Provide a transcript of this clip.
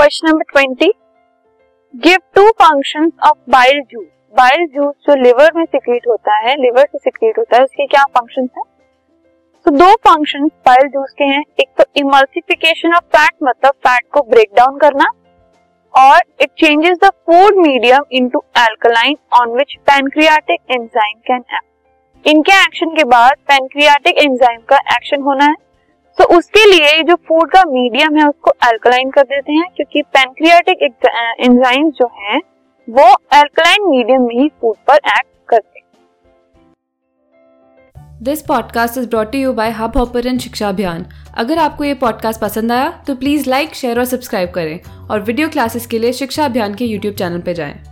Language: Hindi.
Question number twenty. Give two function of bile juice bile juice जो लिवर में सिक्रीट होता है लिवर से सिक्रीट होता है, उसके क्या फ़ंक्शन है? तो दो फ़ंक्शन बाइल जूस के हैं। एक तो इमल्सिफिकेशन ऑफ़ फैट मतलब फैट को ब्रेक डाउन करना, और it changes the food medium into alkaline on which pancreatic enzyme can act इनके एक्शन के बाद पैनक्रियाटिक एंजाइम का एक्शन होना है। तो उसके लिए जो फ़ूड का मीडियम है, उसको एल्कलाइन कर देते हैं, क्योंकि पैनक्रियाटिक एंजाइम जो है, वो एल्कलाइन मीडियम में ही फ़ूड पर एक्ट करते हैं। This podcast is brought you by Hubhopper शिक्षा अभियान अगर आपको ये पॉडकास्ट पसंद आया तो प्लीज़ लाइक शेयर और सब्सक्राइब करें। और वीडियो क्लासेस के लिए शिक्षा अभियान के यूट्यूब चैनल पर जाएँ।